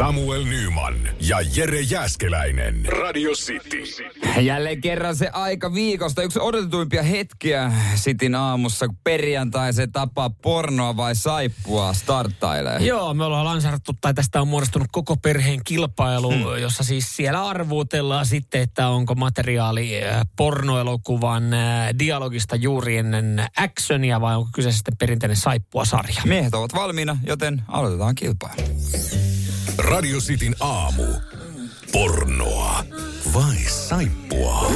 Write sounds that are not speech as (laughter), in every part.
Samuel Nyman ja Jere Jäskeläinen. Radio City. Jälleen kerran se aika viikosta. Yksi odotetuimpia hetkiä Sitin aamussa, kun perjantai se tapaa pornoa vai saippua starttailee. Joo, me ollaan lanserattu, tai tästä on muodostunut koko perheen kilpailu, hmm. jossa siis siellä arvuutellaan sitten, että onko materiaali äh, pornoelokuvan äh, dialogista juuri ennen actionia vai onko kyseessä sitten perinteinen saippua-sarja. Miehet ovat valmiina, joten aloitetaan kilpailu. Radio Cityn aamu. Pornoa vai saippua?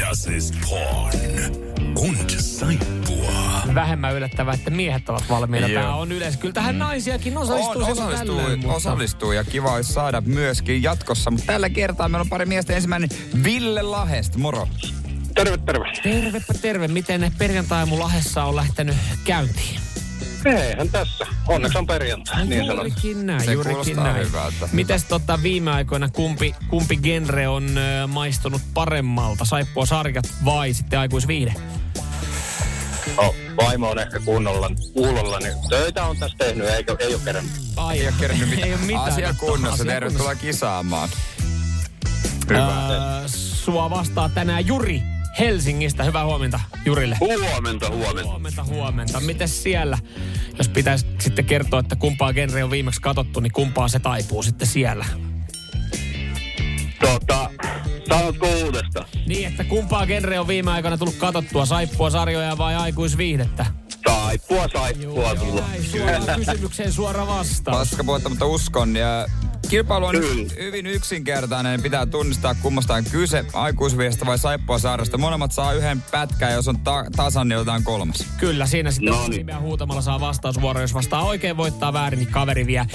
Das ist porn und saippua. Vähemmän yllättävää, että miehet ovat valmiina. Joo. Tämä on yleensä. Kyllä tähän naisiakin osallistuu. On, osallistuu, tällöin, mutta- osallistuu ja kiva olisi saada myöskin jatkossa. Mutta tällä kertaa meillä on pari miestä. Ensimmäinen Ville Lahesta, moro. Terve, terve. Tervepä terve. Miten perjantai Lahessa on lähtenyt käyntiin? Eihän tässä. Onneksi on perjantai, niin sanon. juurikin näin, Se juurikin näin. hyvältä. Mites tota viime aikoina kumpi, kumpi genre on ö, maistunut paremmalta? Saippua sarjat vai sitten aikuisviide? No, vaimo on ehkä kunnolla, kuulolla, niin töitä on tässä tehnyt, eikä, ei ole kerännyt. Ai, Ei ole kerännyt mitään. Ei ole mitään. Asia kunnossa, Asia tervetuloa kisaamaan. Öö, sua vastaa tänään Juri Helsingistä. Hyvää huomenta Jurille. Huomenta, huomenta. Huomenta, huomenta. Mites siellä? Jos pitäisi sitten kertoa, että kumpaa genre on viimeksi katsottu, niin kumpaa se taipuu sitten siellä? Tota, sanotko uudesta? Niin, että kumpaa genre on viime aikoina tullut katsottua? Saippua sarjoja vai aikuisviihdettä? Saippua, saippua tullut. näin, suoraan kysymykseen suora vastaus. Paskapuhetta, mutta uskon. Ja kilpailu on Kyllä. hyvin yksinkertainen. Pitää tunnistaa kummasta on kyse, aikuisviestä vai saippua saarasta. Molemmat saa yhden pätkän, jos on ta- tasan, niin otetaan kolmas. Kyllä, siinä sitten No niin. nimeä huutamalla saa vastausvuoro. Jos vastaa oikein, voittaa väärin, niin kaveri vie.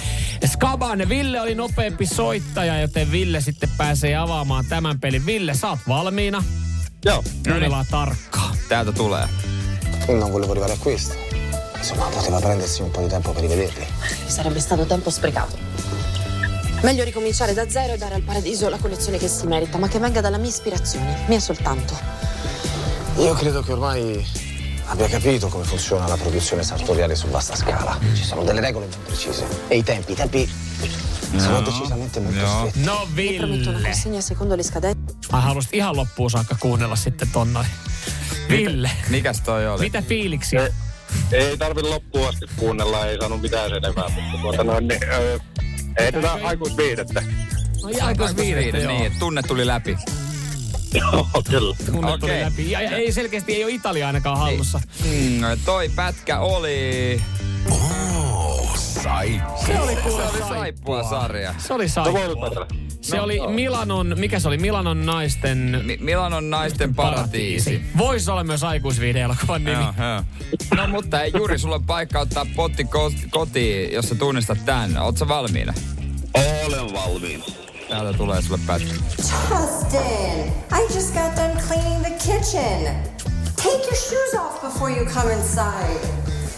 Skaban, Ville oli nopeampi soittaja, joten Ville sitten pääsee avaamaan tämän pelin. Ville, sä oot valmiina. Joo. Kuunnellaan tarkkaan. Täältä tulee. Non volevo arrivare a questo. Insomma, poteva prendersi un po' di tempo per rivederli. Sarebbe stato tempo sprecato. Meglio ricominciare da zero e dare al paradiso la collezione che si merita, ma che venga dalla mia ispirazione, mia soltanto. Io credo che ormai abbia capito come funziona la produzione sartoriale su vasta scala. Ci sono delle regole ben precise. E i tempi, i tempi sono decisamente molto No. stretti. No Vi prometto una Ville. consegna secondo le scadenze. Ai haluaisit ihan loppuun saakka kuunnella sitten ton noin. Ville, Mikäs toi oli? mitä fiiliksiä? Ei, ei tarvi loppuun asti kuunnella, ei saanut mitään sen enempää, mutta tuota noin, niin, öö, ei tätä aikuisviihdettä. Ai aikuisviidettä, joo. Niin, tunne tuli läpi. Joo, kyllä. Tunne tuli Okei. läpi. Ja, ja ei selkeästi ei ole Italia ainakaan hallussa. Mm, toi pätkä oli... Oh, saippua. Se oli kuule Se oli saippua. saippua sarja. Se oli No saippua. Se oli Milanon, mikä se oli? Milanon naisten Mi- Milanon naisten paratiisi. Voisi olla myös aikuisviihde-elokuvan nimi. Joo, joo. No mutta ei Juri, sulla on paikka ottaa potti ko- kotiin, jos sä tunnistat tän. Oot sä valmiina? Olen valmiina. Täältä tulee sulle pätkä. Justin, I just got done cleaning the kitchen. Take your shoes off before you come inside.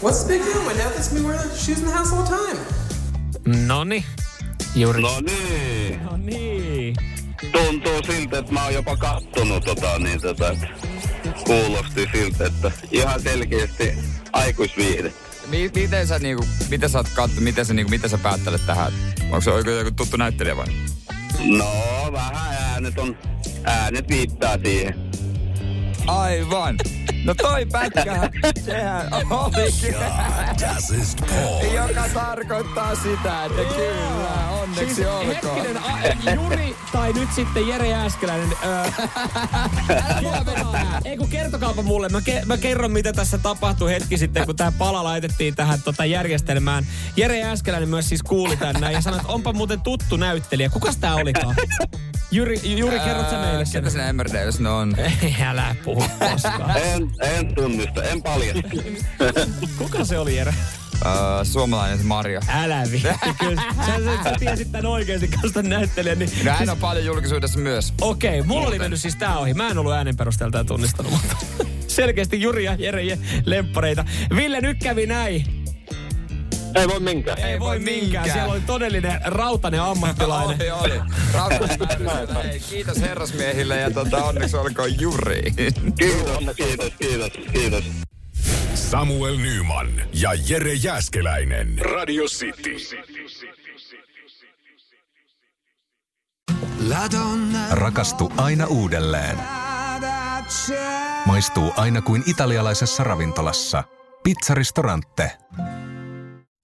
What's the big deal? My dad lets me wear the shoes in the house all the time. Noni. No niin. No niin. Tuntuu siltä, että mä oon jopa kattonut tota, niin tota, että kuulosti siltä, että ihan selkeästi aikuisviihde. Mi- miten sä niinku, miten sä oot katso, miten sä niinku, miten sä päättelet tähän? Onko se joku, joku tuttu näyttelijä vai? No, vähän äänet on, äänet viittaa siihen. Aivan. No toi pätkä, sehän olikin. Das ist. Joka tarkoittaa sitä, että kyllä, onneksi Siis olkoon. hetkinen, a, Juri tai nyt sitten Jere Jääskeläinen. Öö. Ei kun kertokaapa mulle. Mä, ke, mä kerron mitä tässä tapahtui hetki sitten, kun tää pala laitettiin tähän tota järjestelmään. Jere Jääskeläinen myös siis kuuli tänne ja sanoi, että onpa muuten tuttu näyttelijä. Kukas tää olikaan? Juri, Juri kerrot sä meille sen. Ketä se Emmerdales ne on? Ei, älä puhu koskaan. (laughs) En, en tunnista, en paljasta. (laughs) Kuka se oli Jere? Öö, suomalainen Mario. Älä viitti, kyllä. Sä, sä, sä tiesit tän oikeesti kanssa näyttelijän. Niin, No hän on paljon julkisuudessa myös. Okei, okay, mulla oli mennyt siis tää ohi. Mä en ollut äänen perusteelta tunnistanut, mutta (laughs) selkeästi Juri ja Jere lemppareita. Ville nyt kävi näin. Ei voi minkään. Ei voi minkään. Siellä oli todellinen rautainen ammattilainen. oli, oli. Rautainen Kiitos herrasmiehille ja tota, onneksi olkoon Juri. Kiitos, kiitos, kiitos, kiitos. Samuel Nyman ja Jere Jäskeläinen. Radio City. Rakastu aina uudelleen. Maistuu aina kuin italialaisessa ravintolassa. Pizzaristorante.